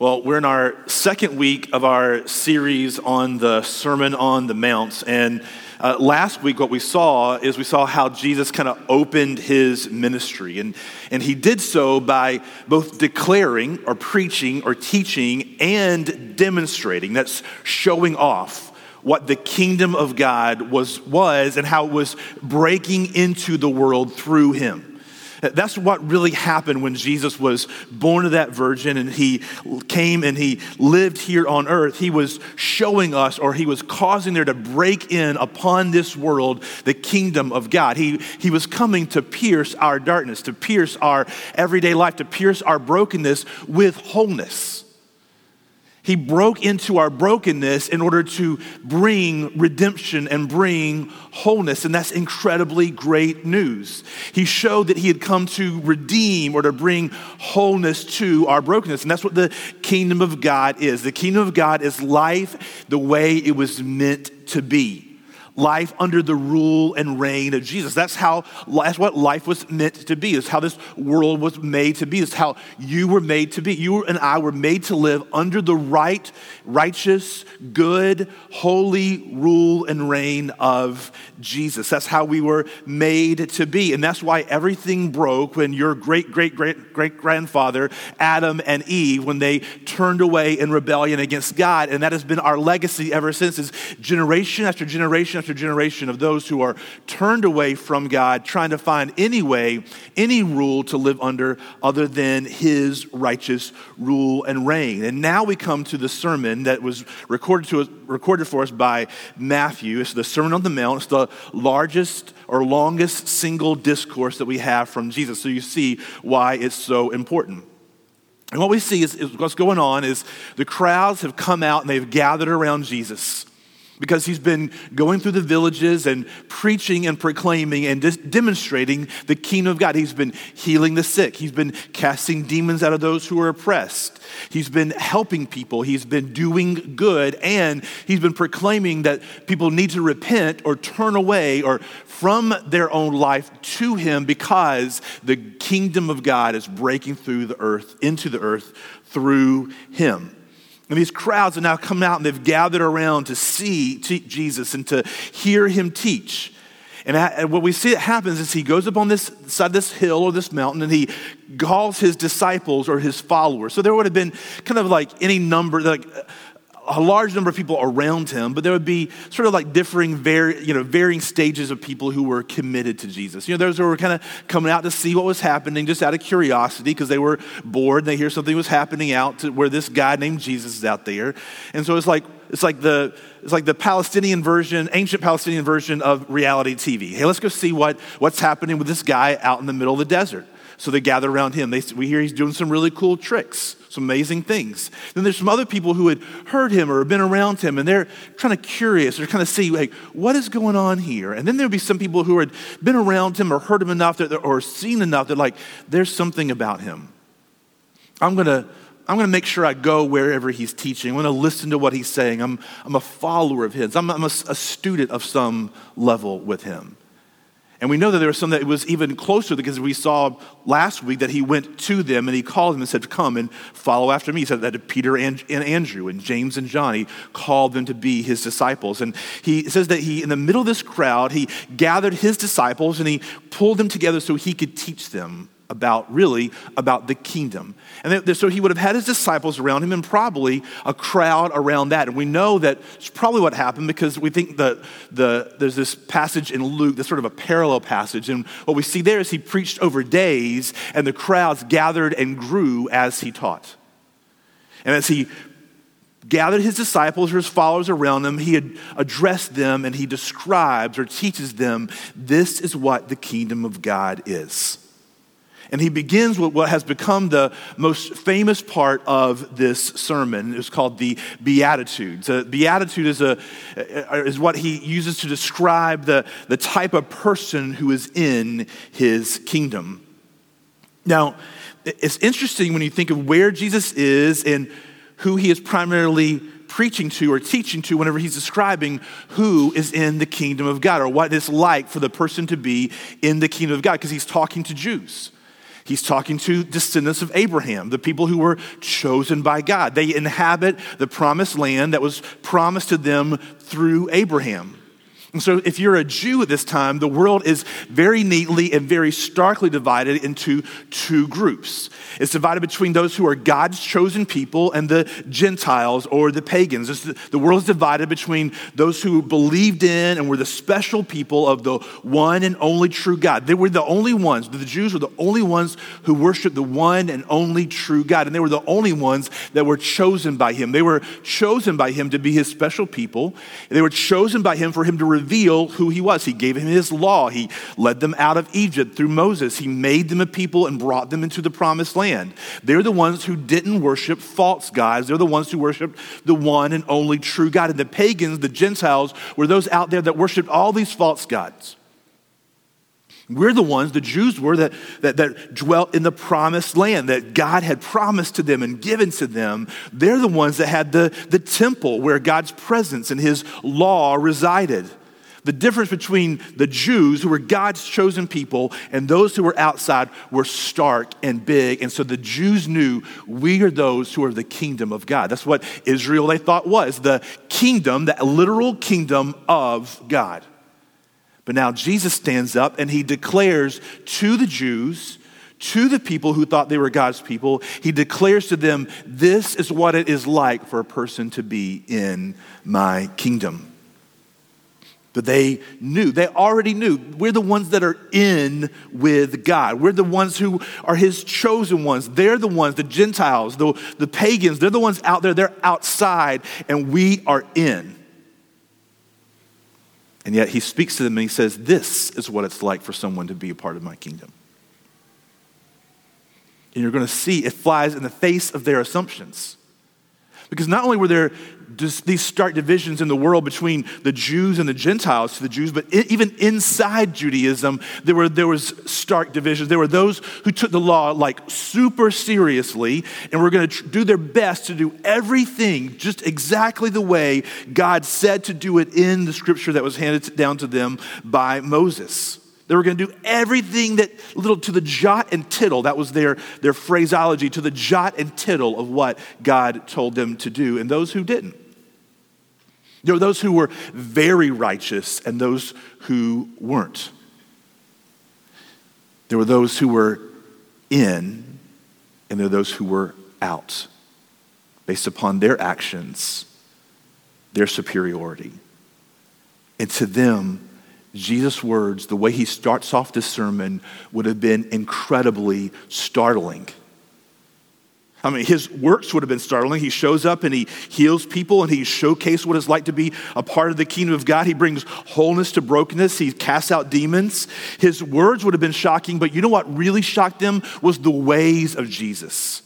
Well, we're in our second week of our series on the Sermon on the Mount. And uh, last week, what we saw is we saw how Jesus kind of opened his ministry. And, and he did so by both declaring or preaching or teaching and demonstrating. That's showing off what the kingdom of God was, was and how it was breaking into the world through him. That's what really happened when Jesus was born of that virgin and he came and he lived here on earth. He was showing us, or he was causing there to break in upon this world the kingdom of God. He, he was coming to pierce our darkness, to pierce our everyday life, to pierce our brokenness with wholeness. He broke into our brokenness in order to bring redemption and bring wholeness, and that's incredibly great news. He showed that he had come to redeem or to bring wholeness to our brokenness, and that's what the kingdom of God is. The kingdom of God is life the way it was meant to be life under the rule and reign of Jesus. That's how that's what life was meant to be. It's how this world was made to be. It's how you were made to be. You and I were made to live under the right, righteous, good, holy rule and reign of Jesus. That's how we were made to be. And that's why everything broke when your great great great great grandfather Adam and Eve when they turned away in rebellion against God. And that has been our legacy ever since is generation after generation after generation of those who are turned away from God, trying to find any way, any rule to live under other than His righteous rule and reign. And now we come to the sermon that was recorded, to us, recorded for us by Matthew. It's the Sermon on the Mount. It's the largest or longest single discourse that we have from Jesus. So you see why it's so important. And what we see is, is, what's going on is the crowds have come out and they've gathered around Jesus because he's been going through the villages and preaching and proclaiming and demonstrating the kingdom of God. He's been healing the sick, he's been casting demons out of those who are oppressed, he's been helping people, he's been doing good, and he's been proclaiming that people need to repent or turn away or from their own life to him because the kingdom of God is breaking through the earth, into the earth through him. And these crowds have now come out and they've gathered around to see Jesus and to hear him teach. And what we see that happens is he goes up on this side of this hill or this mountain and he calls his disciples or his followers. So there would have been kind of like any number, like a large number of people around him, but there would be sort of like differing, vari- you know, varying stages of people who were committed to Jesus. You know, those who were kind of coming out to see what was happening just out of curiosity because they were bored and they hear something was happening out to where this guy named Jesus is out there. And so it's like, it's like the, it's like the Palestinian version, ancient Palestinian version of reality TV. Hey, let's go see what, what's happening with this guy out in the middle of the desert. So they gather around him. They, we hear he's doing some really cool tricks some amazing things. Then there's some other people who had heard him or been around him, and they're kind of curious. They're kind of see, like, what is going on here? And then there'd be some people who had been around him or heard him enough that, or seen enough that, like, there's something about him. I'm going to I'm going to make sure I go wherever he's teaching. I'm going to listen to what he's saying. I'm, I'm a follower of his. I'm, I'm a, a student of some level with him. And we know that there was some that was even closer because we saw last week that he went to them and he called them and said, Come and follow after me. He said that to Peter and, and Andrew and James and John. He called them to be his disciples. And he says that he, in the middle of this crowd, he gathered his disciples and he pulled them together so he could teach them about really about the kingdom. And so he would have had his disciples around him and probably a crowd around that. And we know that it's probably what happened because we think that the, there's this passage in Luke that's sort of a parallel passage. And what we see there is he preached over days and the crowds gathered and grew as he taught. And as he gathered his disciples or his followers around him, he addressed them and he describes or teaches them this is what the kingdom of God is. And he begins with what has become the most famous part of this sermon. It's called the Beatitudes. A Beatitude is, a, is what he uses to describe the, the type of person who is in his kingdom. Now, it's interesting when you think of where Jesus is and who he is primarily preaching to or teaching to whenever he's describing who is in the kingdom of God or what it's like for the person to be in the kingdom of God because he's talking to Jews. He's talking to descendants of Abraham, the people who were chosen by God. They inhabit the promised land that was promised to them through Abraham. And so, if you're a Jew at this time, the world is very neatly and very starkly divided into two groups. It's divided between those who are God's chosen people and the Gentiles or the pagans. The, the world is divided between those who believed in and were the special people of the one and only true God. They were the only ones, the Jews were the only ones who worshiped the one and only true God. And they were the only ones that were chosen by Him. They were chosen by Him to be His special people. They were chosen by Him for Him to reveal who he was. He gave him his law. He led them out of Egypt through Moses. He made them a people and brought them into the promised land. They're the ones who didn't worship false gods. They're the ones who worshiped the one and only true God. And the pagans, the Gentiles, were those out there that worshiped all these false gods. We're the ones, the Jews were, that, that, that dwelt in the promised land that God had promised to them and given to them. They're the ones that had the, the temple where God's presence and his law resided. The difference between the Jews, who were God's chosen people, and those who were outside were stark and big. And so the Jews knew we are those who are the kingdom of God. That's what Israel they thought was the kingdom, the literal kingdom of God. But now Jesus stands up and he declares to the Jews, to the people who thought they were God's people, he declares to them, This is what it is like for a person to be in my kingdom. But they knew, they already knew. We're the ones that are in with God. We're the ones who are His chosen ones. They're the ones, the Gentiles, the, the pagans, they're the ones out there, they're outside, and we are in. And yet He speaks to them and He says, This is what it's like for someone to be a part of my kingdom. And you're going to see it flies in the face of their assumptions. Because not only were there these stark divisions in the world between the Jews and the Gentiles to the Jews, but even inside Judaism, there, were, there was stark divisions. There were those who took the law like super seriously and were going to do their best to do everything just exactly the way God said to do it in the scripture that was handed down to them by Moses. They were going to do everything that little to the jot and tittle. That was their, their phraseology, to the jot and tittle of what God told them to do, and those who didn't. There were those who were very righteous and those who weren't. There were those who were in, and there were those who were out, based upon their actions, their superiority. And to them, Jesus' words, the way he starts off this sermon, would have been incredibly startling. I mean, his works would have been startling. He shows up and he heals people and he showcases what it's like to be a part of the kingdom of God. He brings wholeness to brokenness. He casts out demons. His words would have been shocking, but you know what really shocked them was the ways of Jesus.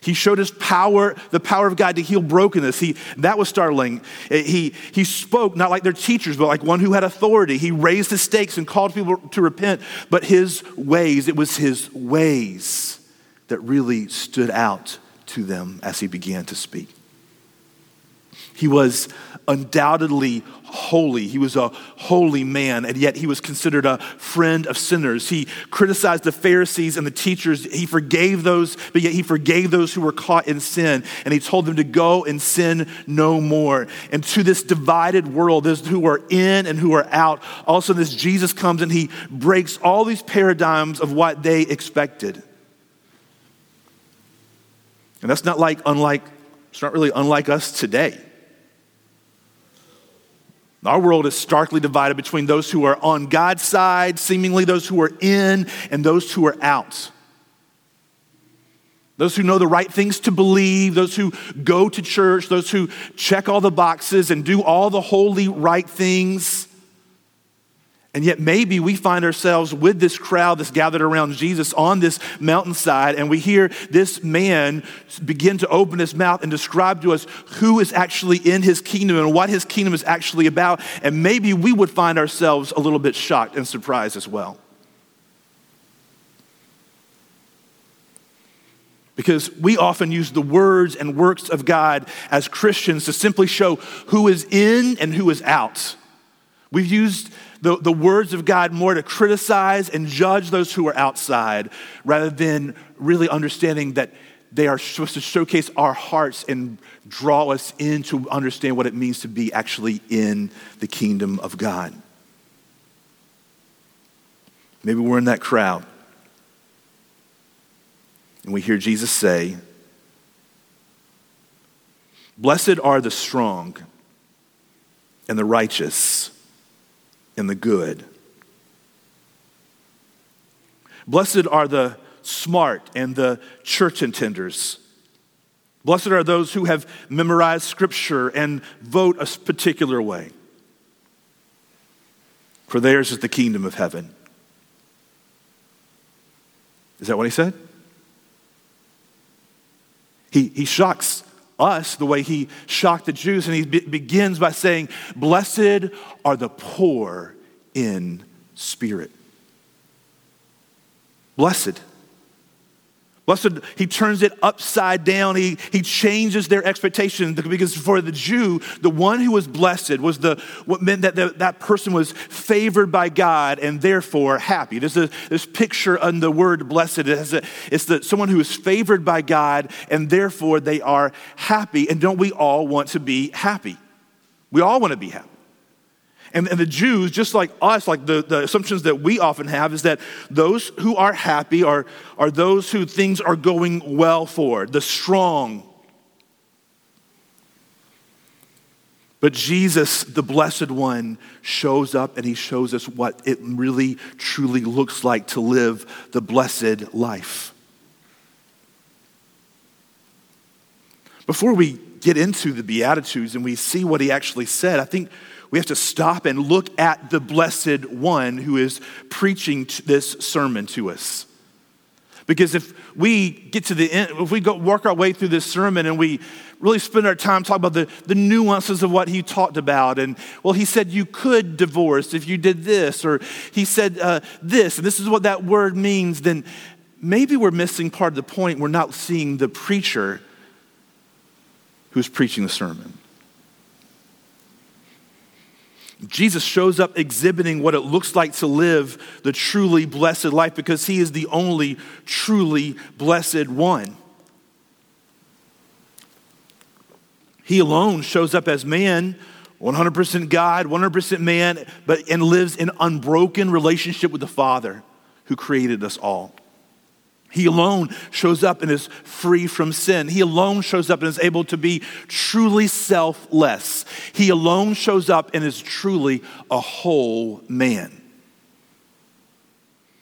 He showed his power, the power of God to heal brokenness. He, that was startling. Eh, he, he spoke not like their teachers, but like one who had authority. He raised the stakes and called people to repent. But his ways, it was his ways that really stood out to them as he began to speak. He was undoubtedly holy. He was a holy man, and yet he was considered a friend of sinners. He criticized the Pharisees and the teachers. He forgave those, but yet he forgave those who were caught in sin, and he told them to go and sin no more. And to this divided world, those who are in and who are out, also this Jesus comes and he breaks all these paradigms of what they expected. And that's not like unlike, it's not really unlike us today. Our world is starkly divided between those who are on God's side, seemingly those who are in, and those who are out. Those who know the right things to believe, those who go to church, those who check all the boxes and do all the holy, right things. And yet, maybe we find ourselves with this crowd that's gathered around Jesus on this mountainside, and we hear this man begin to open his mouth and describe to us who is actually in his kingdom and what his kingdom is actually about. And maybe we would find ourselves a little bit shocked and surprised as well. Because we often use the words and works of God as Christians to simply show who is in and who is out. We've used the, the words of God more to criticize and judge those who are outside rather than really understanding that they are supposed to showcase our hearts and draw us in to understand what it means to be actually in the kingdom of God. Maybe we're in that crowd and we hear Jesus say, Blessed are the strong and the righteous and the good. Blessed are the smart and the church attenders. Blessed are those who have memorized scripture and vote a particular way. For theirs is the kingdom of heaven. Is that what he said? He, he shocks us the way he shocked the Jews, and he be- begins by saying, Blessed are the poor in spirit. Blessed. Blessed, he turns it upside down. He, he changes their expectation because for the Jew, the one who was blessed was the, what meant that the, that person was favored by God and therefore happy. There's a, this picture on the word blessed. It a, it's the, someone who is favored by God and therefore they are happy. And don't we all want to be happy? We all want to be happy. And, and, the Jews, just like us, like the, the assumptions that we often have, is that those who are happy are, are those who things are going well for, the strong. But Jesus, the Blessed One, shows up and he shows us what it really, truly looks like to live the blessed life. Before we get into the Beatitudes and we see what he actually said, I think we have to stop and look at the blessed one who is preaching this sermon to us. Because if we get to the end, if we go work our way through this sermon and we really spend our time talking about the, the nuances of what he talked about, and well, he said you could divorce if you did this, or he said uh, this, and this is what that word means, then maybe we're missing part of the point. We're not seeing the preacher who's preaching the sermon. Jesus shows up exhibiting what it looks like to live the truly blessed life because he is the only truly blessed one. He alone shows up as man, 100% God, 100% man, but and lives in unbroken relationship with the Father who created us all. He alone shows up and is free from sin. He alone shows up and is able to be truly selfless. He alone shows up and is truly a whole man.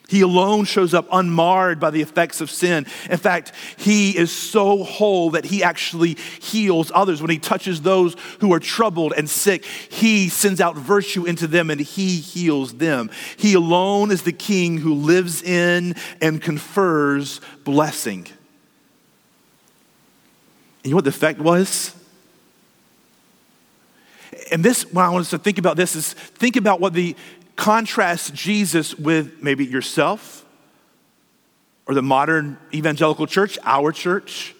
He alone shows up unmarred by the effects of sin. In fact, he is so whole that he actually heals others. When he touches those who are troubled and sick, he sends out virtue into them and he heals them. He alone is the king who lives in and confers blessing. And you know what the effect was? And this, when I want us to think about this, is think about what the contrast Jesus with maybe yourself or the modern evangelical church, our church.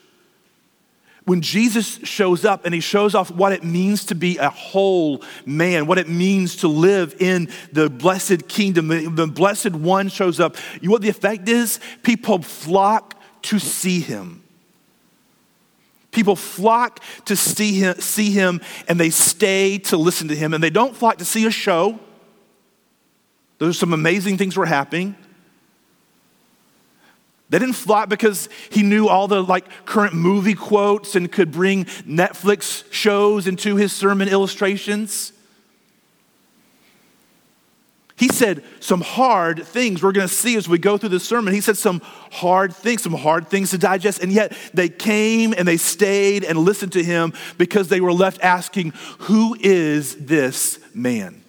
When Jesus shows up and he shows off what it means to be a whole man, what it means to live in the blessed kingdom, the blessed one shows up, you know what the effect is? People flock to see him. People flock to see him, see him and they stay to listen to him. And they don't flock to see a show. There's some amazing things were happening. They didn't flock because he knew all the like current movie quotes and could bring Netflix shows into his sermon illustrations. He said some hard things we're going to see as we go through the sermon. He said some hard things, some hard things to digest, and yet they came and they stayed and listened to him because they were left asking, Who is this man?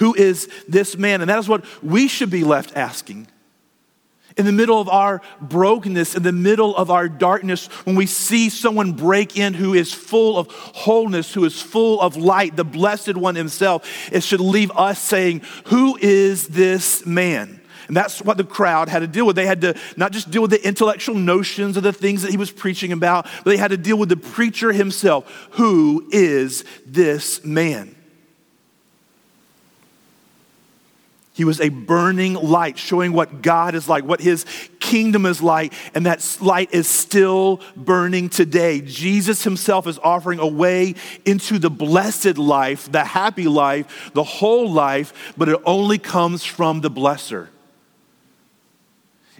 Who is this man? And that is what we should be left asking. In the middle of our brokenness, in the middle of our darkness, when we see someone break in who is full of wholeness, who is full of light, the blessed one himself, it should leave us saying, Who is this man? And that's what the crowd had to deal with. They had to not just deal with the intellectual notions of the things that he was preaching about, but they had to deal with the preacher himself. Who is this man? He was a burning light, showing what God is like, what his kingdom is like, and that light is still burning today. Jesus himself is offering a way into the blessed life, the happy life, the whole life, but it only comes from the blesser.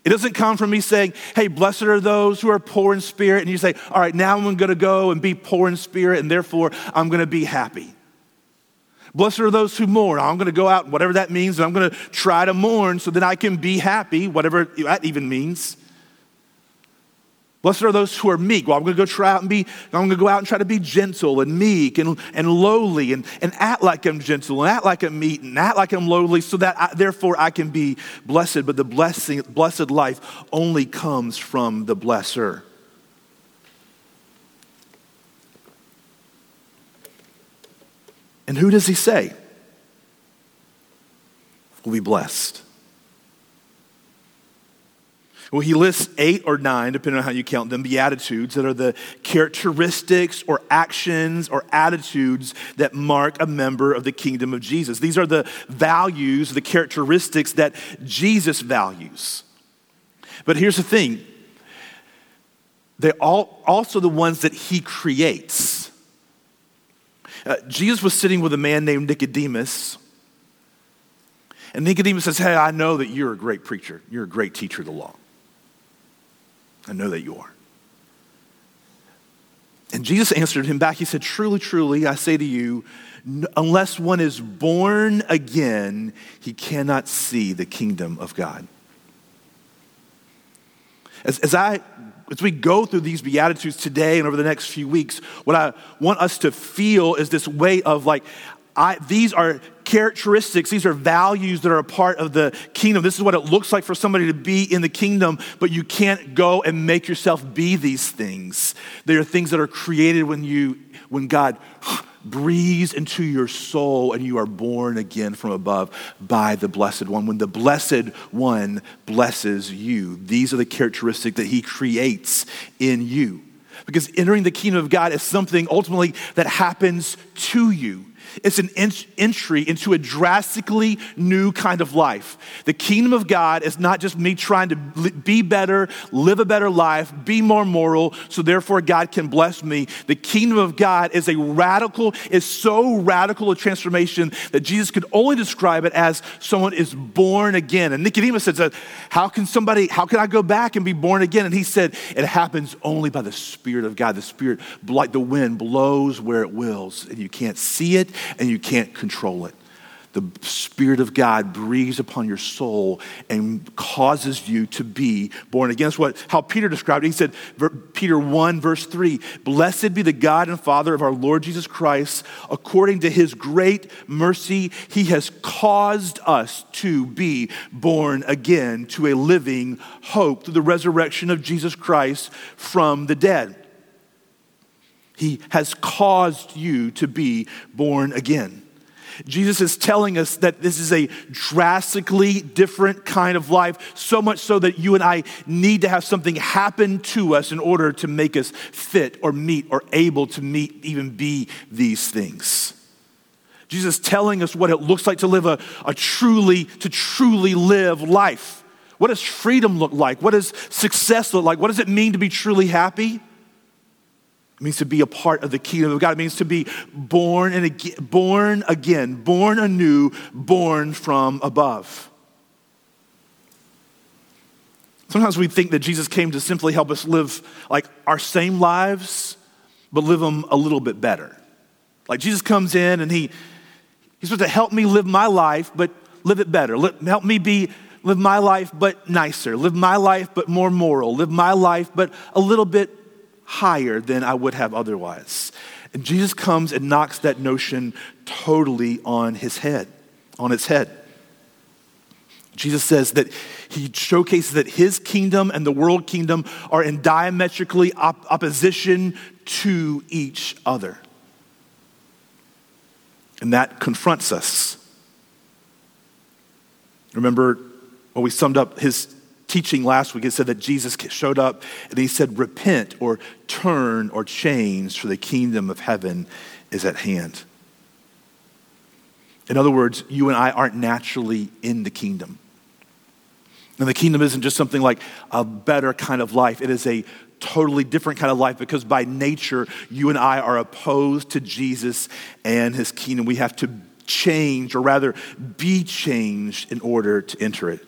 It doesn't come from me saying, hey, blessed are those who are poor in spirit. And you say, all right, now I'm going to go and be poor in spirit, and therefore I'm going to be happy. Blessed are those who mourn. I'm going to go out, whatever that means, and I'm going to try to mourn so that I can be happy, whatever that even means. Blessed are those who are meek. Well, I'm going to go try out and be, I'm going to go out and try to be gentle and meek and, and lowly and, and act like I'm gentle and act like I'm meek and act like I'm lowly so that I, therefore I can be blessed. But the blessing, blessed life only comes from the blesser. And who does he say will be blessed? Well, he lists eight or nine, depending on how you count them, beatitudes that are the characteristics or actions or attitudes that mark a member of the kingdom of Jesus. These are the values, the characteristics that Jesus values. But here's the thing they're all also the ones that he creates. Uh, Jesus was sitting with a man named Nicodemus. And Nicodemus says, Hey, I know that you're a great preacher. You're a great teacher of the law. I know that you are. And Jesus answered him back. He said, Truly, truly, I say to you, unless one is born again, he cannot see the kingdom of God. As, as, I, as we go through these Beatitudes today and over the next few weeks, what I want us to feel is this way of like, I, these are characteristics, these are values that are a part of the kingdom. This is what it looks like for somebody to be in the kingdom, but you can't go and make yourself be these things. They are things that are created when you when God breathes into your soul and you are born again from above by the blessed one. When the blessed one blesses you, these are the characteristics that he creates in you. Because entering the kingdom of God is something ultimately that happens to you. It's an entry into a drastically new kind of life. The kingdom of God is not just me trying to be better, live a better life, be more moral, so therefore God can bless me. The kingdom of God is a radical, is so radical a transformation that Jesus could only describe it as someone is born again. And Nicodemus said, How can somebody, how can I go back and be born again? And he said, It happens only by the Spirit of God. The Spirit, like the wind, blows where it wills, and you can't see it and you can't control it. The Spirit of God breathes upon your soul and causes you to be born again. That's what, how Peter described it. He said, Peter 1, verse 3 Blessed be the God and Father of our Lord Jesus Christ. According to his great mercy, he has caused us to be born again to a living hope through the resurrection of Jesus Christ from the dead. He has caused you to be born again. Jesus is telling us that this is a drastically different kind of life, so much so that you and I need to have something happen to us in order to make us fit or meet or able to meet, even be these things. Jesus is telling us what it looks like to live a, a truly, to truly live life. What does freedom look like? What does success look like? What does it mean to be truly happy? It means to be a part of the kingdom of God. It means to be born and again, born again, born anew, born from above. Sometimes we think that Jesus came to simply help us live like our same lives, but live them a little bit better. Like Jesus comes in and he, he's supposed to help me live my life, but live it better. Help me be live my life, but nicer. Live my life, but more moral. Live my life, but a little bit higher than I would have otherwise. And Jesus comes and knocks that notion totally on his head, on its head. Jesus says that he showcases that his kingdom and the world kingdom are in diametrically op- opposition to each other. And that confronts us. Remember what we summed up his teaching last week, it said that Jesus showed up and he said, Repent or turn or change, for the kingdom of heaven is at hand. In other words, you and I aren't naturally in the kingdom. And the kingdom isn't just something like a better kind of life, it is a totally different kind of life because by nature, you and I are opposed to Jesus and his kingdom. We have to change, or rather, be changed in order to enter it.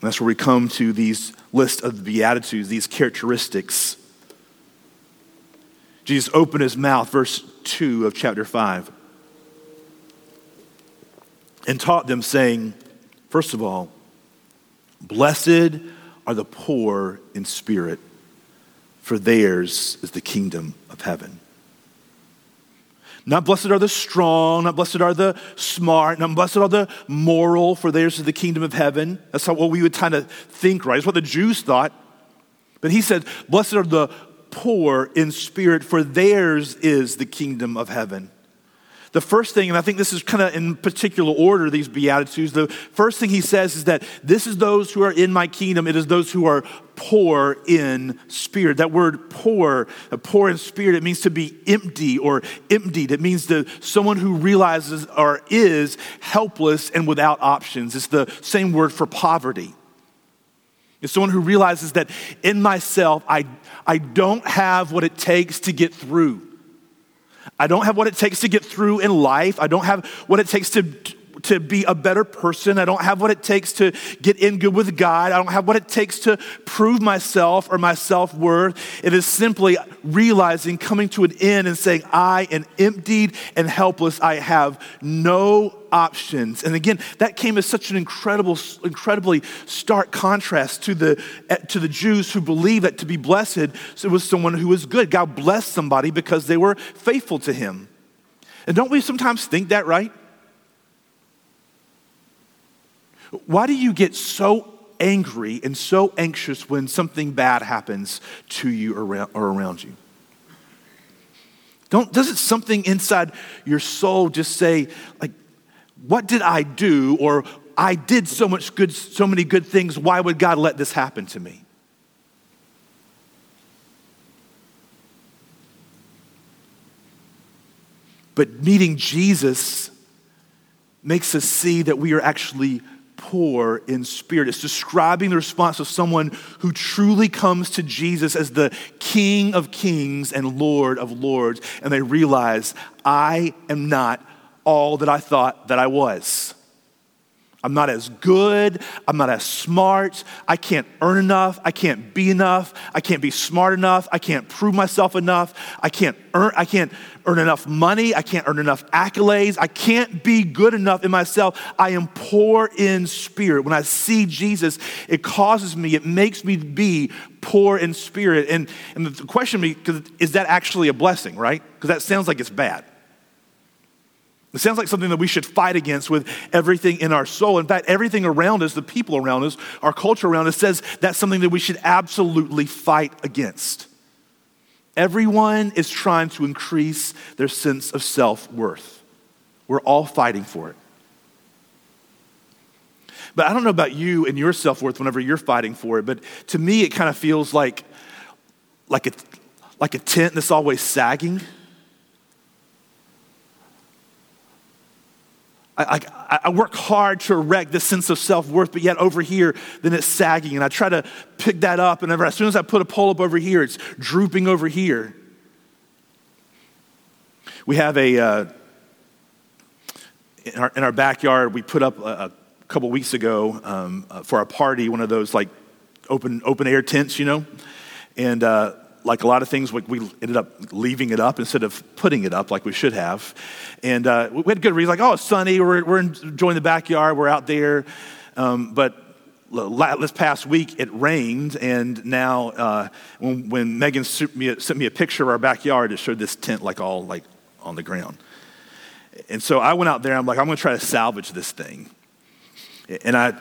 And that's where we come to these list of the Beatitudes, these characteristics. Jesus opened his mouth, verse 2 of chapter 5, and taught them, saying, First of all, blessed are the poor in spirit, for theirs is the kingdom of heaven. Not blessed are the strong, not blessed are the smart, not blessed are the moral, for theirs is the kingdom of heaven. That's how, what we would kind of think, right? It's what the Jews thought. But he said, Blessed are the poor in spirit, for theirs is the kingdom of heaven. The first thing, and I think this is kind of in particular order, these Beatitudes, the first thing he says is that this is those who are in my kingdom. It is those who are poor in spirit. That word poor, poor in spirit, it means to be empty or emptied. It means to someone who realizes or is helpless and without options. It's the same word for poverty. It's someone who realizes that in myself, I, I don't have what it takes to get through. I don't have what it takes to get through in life. I don't have what it takes to, to be a better person. I don't have what it takes to get in good with God. I don't have what it takes to prove myself or my self worth. It is simply realizing, coming to an end and saying, I am emptied and helpless. I have no options. And again, that came as such an incredible, incredibly stark contrast to the, to the Jews who believed that to be blessed was someone who was good. God blessed somebody because they were faithful to him. And don't we sometimes think that, right? Why do you get so angry and so anxious when something bad happens to you or around, you? Don't, doesn't something inside your soul just say, like, what did I do? Or I did so much good, so many good things. Why would God let this happen to me? But meeting Jesus makes us see that we are actually poor in spirit. It's describing the response of someone who truly comes to Jesus as the King of kings and Lord of lords, and they realize, I am not all that I thought that I was. I'm not as good. I'm not as smart. I can't earn enough. I can't be enough. I can't be smart enough. I can't prove myself enough. I can't earn, I can't earn enough money. I can't earn enough accolades. I can't be good enough in myself. I am poor in spirit. When I see Jesus, it causes me, it makes me be poor in spirit. And, and the question me, is that actually a blessing, right? Because that sounds like it's bad. It sounds like something that we should fight against with everything in our soul. In fact, everything around us, the people around us, our culture around us says that's something that we should absolutely fight against. Everyone is trying to increase their sense of self worth. We're all fighting for it. But I don't know about you and your self worth whenever you're fighting for it, but to me, it kind of feels like, like, a, like a tent that's always sagging. I, I, I, work hard to erect this sense of self worth, but yet over here, then it's sagging. And I try to pick that up. And as soon as I put a pole up over here, it's drooping over here. We have a, uh, in, our, in our backyard, we put up a, a couple weeks ago um, uh, for a party one of those like open, open air tents, you know? And uh, like a lot of things, we, we, ended up leaving it up instead of putting it up like we should have. And uh, we had good reason, like, oh, it's sunny, we're, we're enjoying the backyard, we're out there. Um, but this past week it rained, and now uh, when, when, Megan sent me, a, sent me a picture of our backyard, it showed this tent like all like on the ground. And so I went out there, I'm like, I'm gonna try to salvage this thing. And I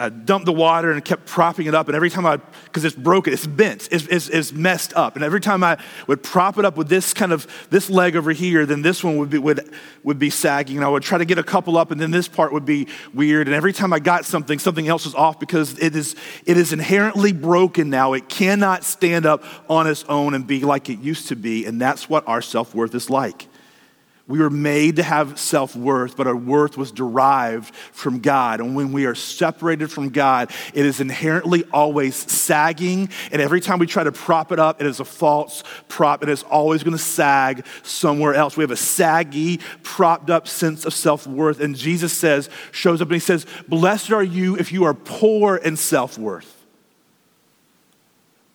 I dumped the water and kept propping it up. And every time I, because it's broken, it's bent, it's, it's, it's, messed up. And every time I would prop it up with this kind of, this leg over here, then this one would be, would, would be sagging. And I would try to get a couple up, and then this part would be weird. And every time I got something, something else was off because it is, it is inherently broken now. It cannot stand up on its own and be like it used to be. And that's what our self worth is like. We were made to have self worth, but our worth was derived from God. And when we are separated from God, it is inherently always sagging. And every time we try to prop it up, it is a false prop. It is always going to sag somewhere else. We have a saggy, propped up sense of self worth. And Jesus says, shows up and he says, Blessed are you if you are poor in self worth.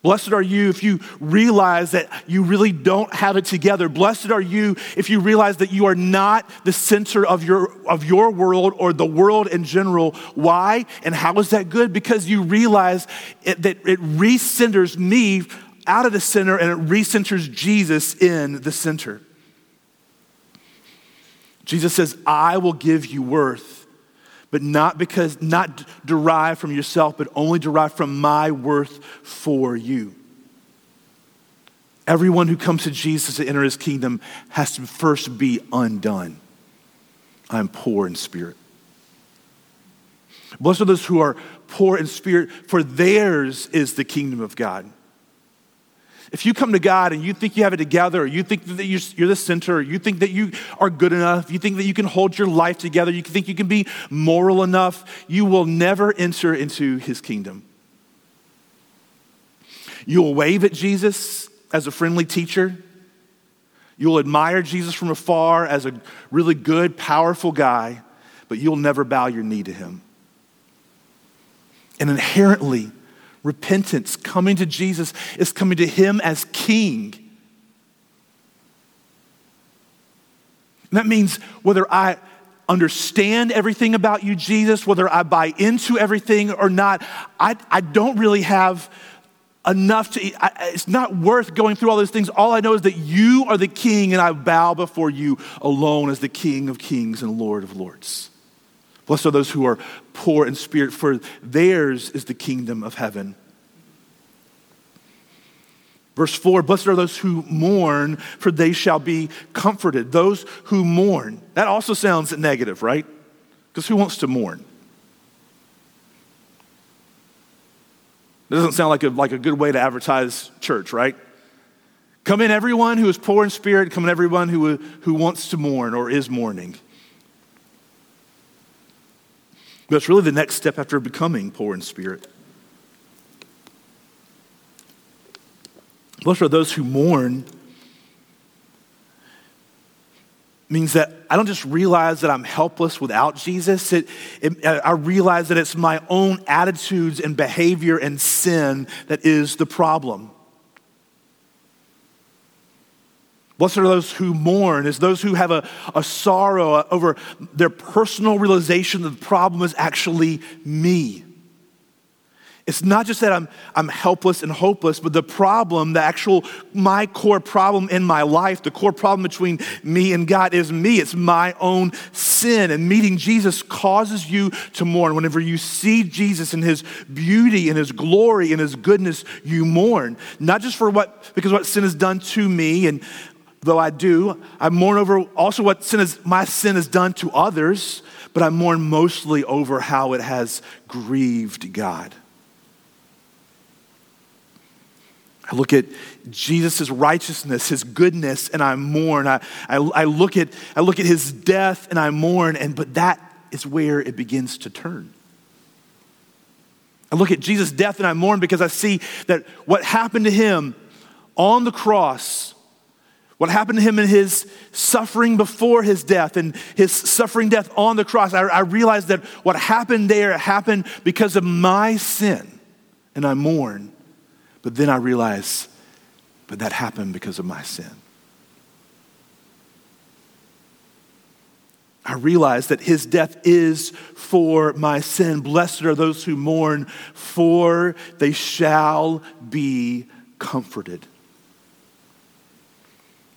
Blessed are you if you realize that you really don't have it together. Blessed are you if you realize that you are not the center of your, of your world or the world in general. Why? And how is that good? Because you realize it, that it recenters me out of the center and it recenters Jesus in the center. Jesus says, I will give you worth but not because, not derived from yourself, but only derived from my worth for you. Everyone who comes to Jesus to enter his kingdom has to first be undone. I'm poor in spirit. Blessed are those who are poor in spirit, for theirs is the kingdom of God. If you come to God and you think you have it together, or you think that you're the center, or you think that you are good enough, you think that you can hold your life together, you think you can be moral enough, you will never enter into his kingdom. You'll wave at Jesus as a friendly teacher. You'll admire Jesus from afar as a really good, powerful guy, but you'll never bow your knee to him. And inherently, repentance, coming to Jesus, is coming to Him as King. And that means whether I understand everything about you, Jesus, whether I buy into everything or not, I, I don't really have enough to, I, it's not worth going through all those things. All I know is that you are the King, and I bow before you alone as the King of kings and Lord of lords. Blessed are those who are poor in spirit, for theirs is the kingdom of heaven. Verse 4 Blessed are those who mourn, for they shall be comforted. Those who mourn. That also sounds negative, right? Because who wants to mourn? It doesn't sound like a, like a good way to advertise church, right? Come in, everyone who is poor in spirit. Come in, everyone who, who wants to mourn or is mourning. It's really the next step after becoming poor in spirit. Blessed are those who mourn means that I don't just realize that I'm helpless without Jesus. It, it, I realize that it's my own attitudes and behavior and sin that is the problem. Blessed are those who mourn, as those who have a, a sorrow over their personal realization that the problem is actually me. It's not just that I'm, I'm helpless and hopeless, but the problem, the actual, my core problem in my life, the core problem between me and God is me. It's my own sin. And meeting Jesus causes you to mourn. Whenever you see Jesus in his beauty and his glory and his goodness, you mourn. Not just for what, because what sin has done to me, and though I do, I mourn over also what sin is, my sin has done to others, but I mourn mostly over how it has grieved God. I look at Jesus' righteousness, his goodness, and I mourn. I, I, I, look at, I look at his death and I mourn, and, but that is where it begins to turn. I look at Jesus' death and I mourn because I see that what happened to him on the cross, what happened to him in his suffering before his death and his suffering death on the cross, I, I realize that what happened there happened because of my sin, and I mourn. But then I realize, but that happened because of my sin. I realize that his death is for my sin. Blessed are those who mourn, for they shall be comforted.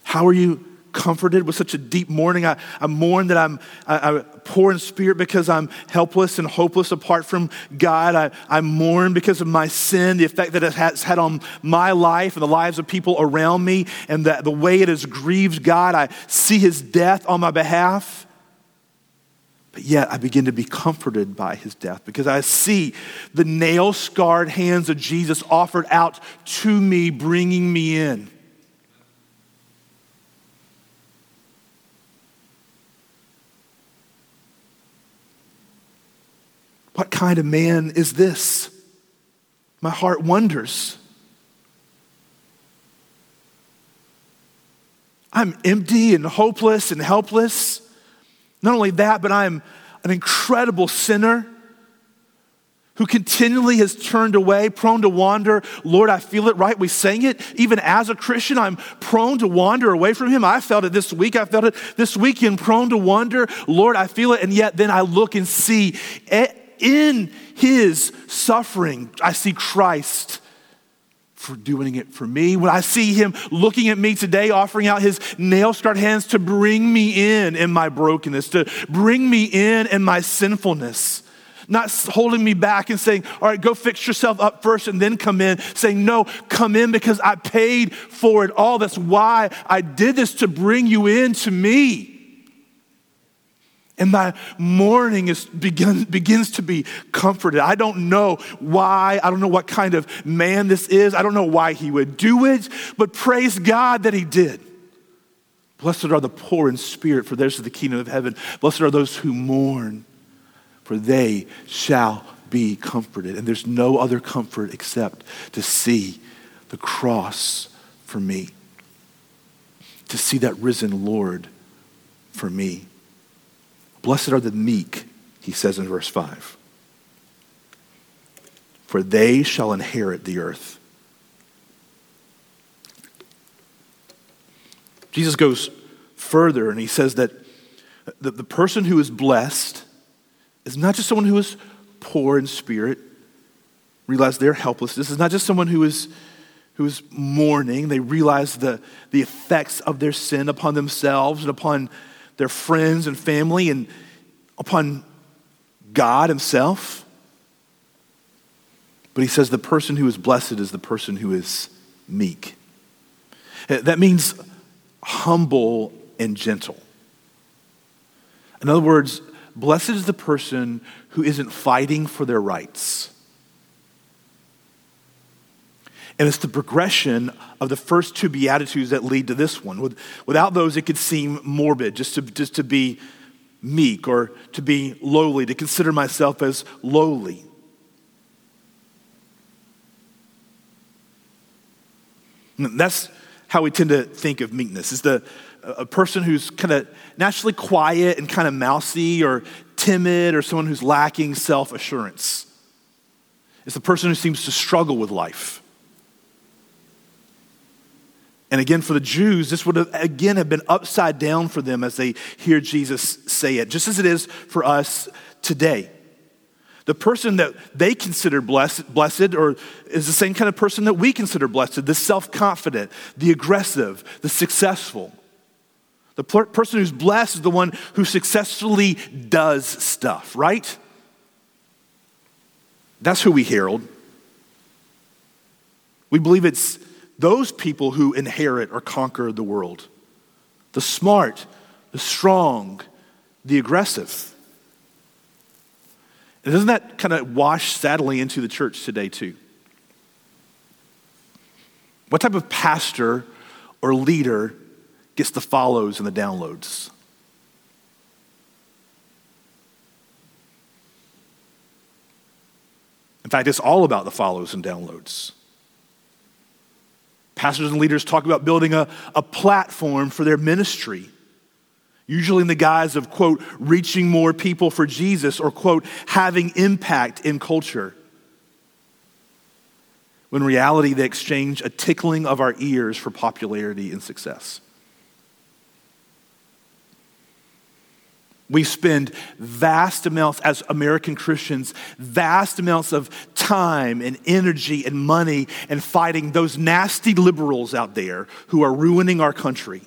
How are you comforted with such a deep mourning. I, I mourn that I'm I, I poor in spirit because I'm helpless and hopeless apart from God. I, I mourn because of my sin, the effect that it has had on my life and the lives of people around me, and that the way it has grieved God. I see his death on my behalf. But yet I begin to be comforted by his death because I see the nail scarred hands of Jesus offered out to me, bringing me in. What kind of man is this? My heart wonders. I'm empty and hopeless and helpless. Not only that, but I'm an incredible sinner who continually has turned away, prone to wander. Lord, I feel it, right? We sang it. Even as a Christian, I'm prone to wander away from Him. I felt it this week. I felt it this weekend, prone to wander. Lord, I feel it. And yet then I look and see in His suffering, I see Christ for doing it for me. When I see him looking at me today, offering out his nail scarred hands to bring me in in my brokenness, to bring me in in my sinfulness not holding me back and saying, All right, go fix yourself up first and then come in, saying, No, come in because I paid for it all. That's why I did this to bring you in to me. And my mourning is begin, begins to be comforted. I don't know why. I don't know what kind of man this is. I don't know why he would do it, but praise God that he did. Blessed are the poor in spirit, for theirs is the kingdom of heaven. Blessed are those who mourn, for they shall be comforted. And there's no other comfort except to see the cross for me, to see that risen Lord for me. Blessed are the meek, he says in verse 5, for they shall inherit the earth. Jesus goes further and he says that the, the person who is blessed is not just someone who is poor in spirit, realize their helplessness. It's not just someone who is, who is mourning. They realize the, the effects of their sin upon themselves and upon their friends and family and upon God Himself. But he says the person who is blessed is the person who is meek. Eh, that means humble and gentle. In other words, Blessed is the person who isn't fighting for their rights. And it's the progression of the first two Beatitudes that lead to this one. Without those, it could seem morbid just to, just to be meek or to be lowly, to consider myself as lowly. And that's how we tend to think of meekness is the a person who's kind of naturally quiet and kind of mousy or timid or someone who's lacking self assurance. It's the person who seems to struggle with life. And again, for the Jews, this would have, again have been upside down for them as they hear Jesus say it, just as it is for us today. The person that they consider blessed, blessed or is the same kind of person that we consider blessed the self confident, the aggressive, the successful. The person who's blessed is the one who successfully does stuff, right? That's who we herald. We believe it's those people who inherit or conquer the world the smart, the strong, the aggressive. And doesn't that kind of wash sadly into the church today, too? What type of pastor or leader gets the follows and the downloads. In fact, it's all about the follows and downloads. Pastors and leaders talk about building a, a platform for their ministry, usually in the guise of, quote, reaching more people for Jesus or, quote, having impact in culture. When reality, they exchange a tickling of our ears for popularity and success. We spend vast amounts, as American Christians, vast amounts of time and energy and money and fighting those nasty liberals out there who are ruining our country.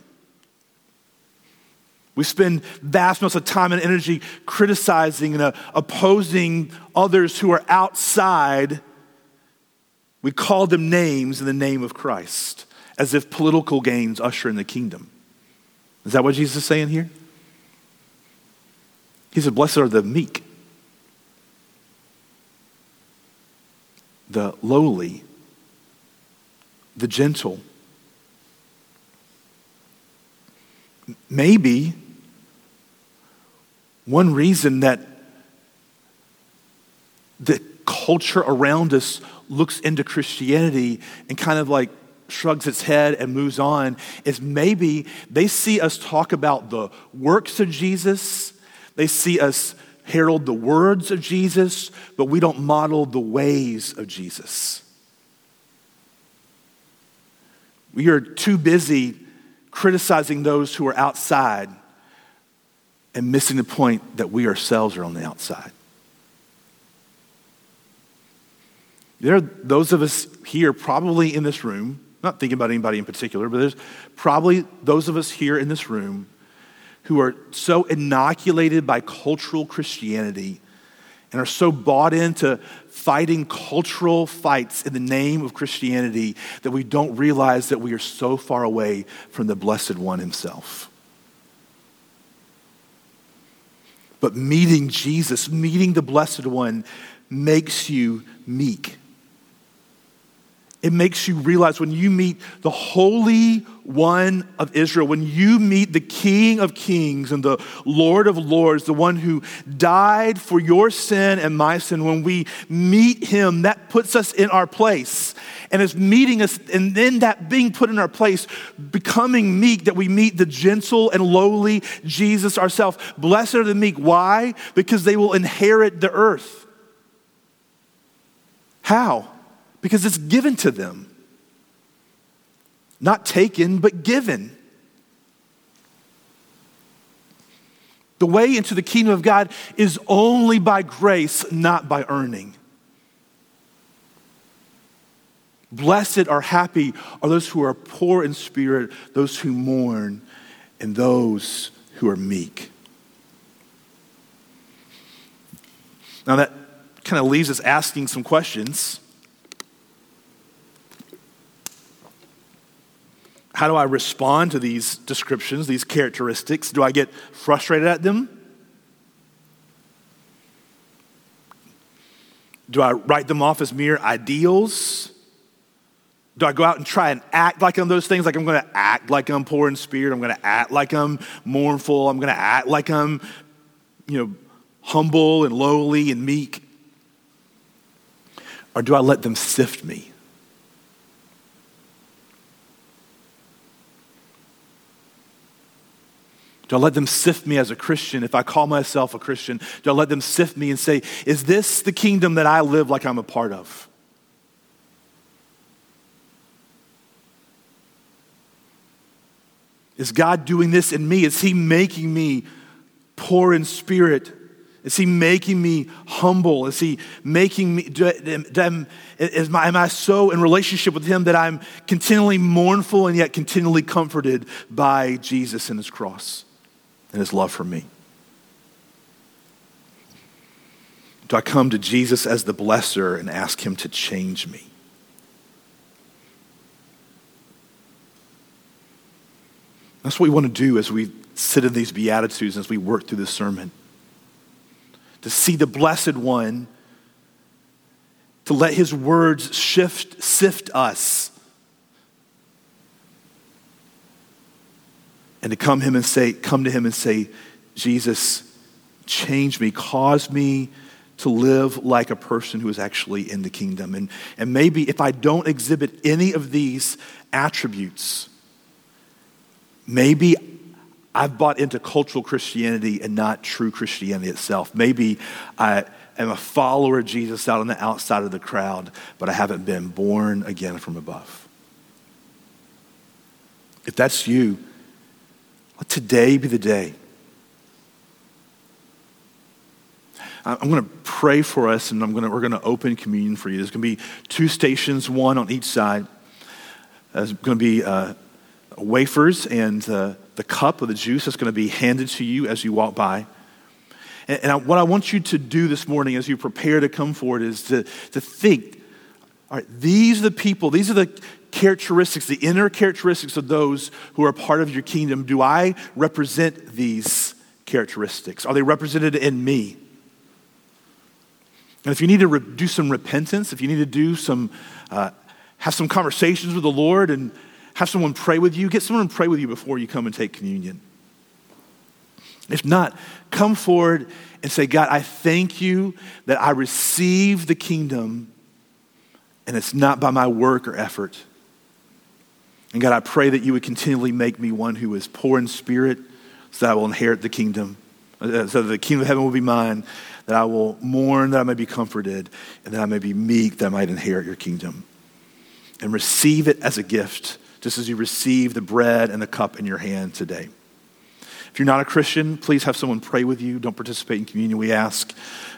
We spend vast amounts of time and energy criticizing and uh, opposing others who are outside. We call them names in the name of Christ, as if political gains usher in the kingdom. Is that what Jesus is saying here? He said, Blessed are the meek, the lowly, the gentle. Maybe one reason that the culture around us looks into Christianity and kind of like shrugs its head and moves on is maybe they see us talk about the works of Jesus, they see us herald the words of Jesus, but we don't model the ways of Jesus. We are too busy criticizing those who are outside and missing the point that we ourselves are on the outside. There are those of us here, probably in this room, not thinking about anybody in particular, but there's probably those of us here in this room who are so inoculated by cultural Christianity and are so bought into fighting cultural fights in the name of Christianity that we don't realize that we are so far away from the Blessed One Himself. But meeting Jesus, meeting the Blessed One, makes you meek. It makes you realize when you meet the Holy One of Israel, when you meet the King of Kings and the Lord of Lords, the one who died for your sin and my sin, when we meet him, that puts us in our place. And it's meeting us, and then that being put in our place, becoming meek, that we meet the gentle and lowly Jesus ourselves. Blessed are the meek. Why? Because they will inherit the earth. How? Because it's given to them. Not taken, but given. The way into the kingdom of God is only by grace, not by earning. Blessed are happy are those who are poor in spirit, those who mourn, and those who are meek. Now, that kind of leaves us asking some questions. How do I respond to these descriptions, these characteristics? Do I get frustrated at them? Do I write them off as mere ideals? Do I go out and try and act like I'm those things? Like I'm going to act like I'm poor in spirit. I'm going to act like I'm mournful. I'm going to act like I'm, you know, humble and lowly and meek. Or do I let them sift me? Do I let them sift me as a Christian if I call myself a Christian? Do I let them sift me and say, is this the kingdom that I live like I'm a part of? Is God doing this in me? Is He making me poor in spirit? Is He making me humble? Is He making me, do, am, is my, am I so in relationship with Him that I'm continually mournful and yet continually comforted by Jesus and His cross? And his love for me? Do I come to Jesus as the blesser and ask him to change me? That's what we want to do as we sit in these Beatitudes, as we work through this sermon. To see the Blessed One, to let his words shift, sift us and to come him and say, come to him and say, Jesus, change me, cause me to live like a person who is actually in the kingdom. And, and maybe if I don't exhibit any of these attributes, maybe I've bought into cultural Christianity and not true Christianity itself. Maybe I am a follower of Jesus out on the outside of the crowd, but I haven't been born again from above. If that's you, let today be the day. I'm going to pray for us, and I'm going to, we're going to open communion for you. There's going to be two stations, one on each side. There's going to be uh, wafers and uh, the cup of the juice that's going to be handed to you as you walk by. And, and I, what I want you to do this morning as you prepare to come forward is to, to think all right, these are the people, these are the characteristics, the inner characteristics of those who are part of your kingdom, do I represent these characteristics? Are they represented in me? And if you need to re- do some repentance, if you need to do some, uh, have some conversations with the Lord and have someone pray with you, get someone to pray with you before you come and take communion. If not, come forward and say, God, I thank you that I receive the kingdom and it's not by my work or effort. And God, I pray that you would continually make me one who is poor in spirit so that I will inherit the kingdom, uh, so that the kingdom of heaven will be mine, that I will mourn, that I may be comforted, and that I may be meek, that I might inherit your kingdom. And receive it as a gift, just as you receive the bread and the cup in your hand today. If you're not a Christian, please have someone pray with you. Don't participate in communion, we ask.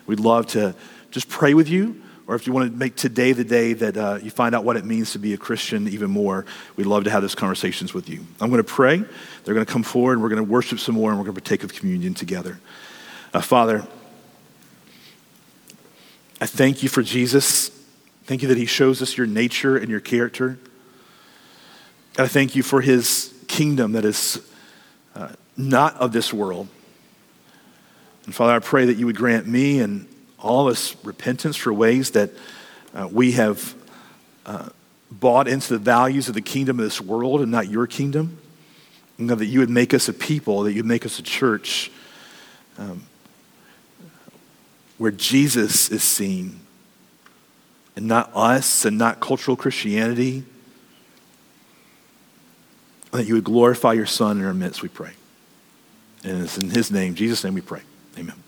We'd love to just pray with you. Or if you want to make today the day that uh, you find out what it means to be a Christian even more, we'd love to have those conversations with you. I'm going to pray. They're going to come forward, and we're going to worship some more, and we're going to partake of communion together. Uh, Father, I thank you for Jesus. Thank you that he shows us your nature and your character. I thank you for his kingdom that is uh, not of this world. And Father, I pray that you would grant me and all us repentance for ways that uh, we have uh, bought into the values of the kingdom of this world and not your kingdom. And God, that you would make us a people, that you'd make us a church um, where Jesus is seen and not us and not cultural Christianity. And that you would glorify your Son in our midst, we pray. And it's in his name, Jesus' name, we pray. Amen.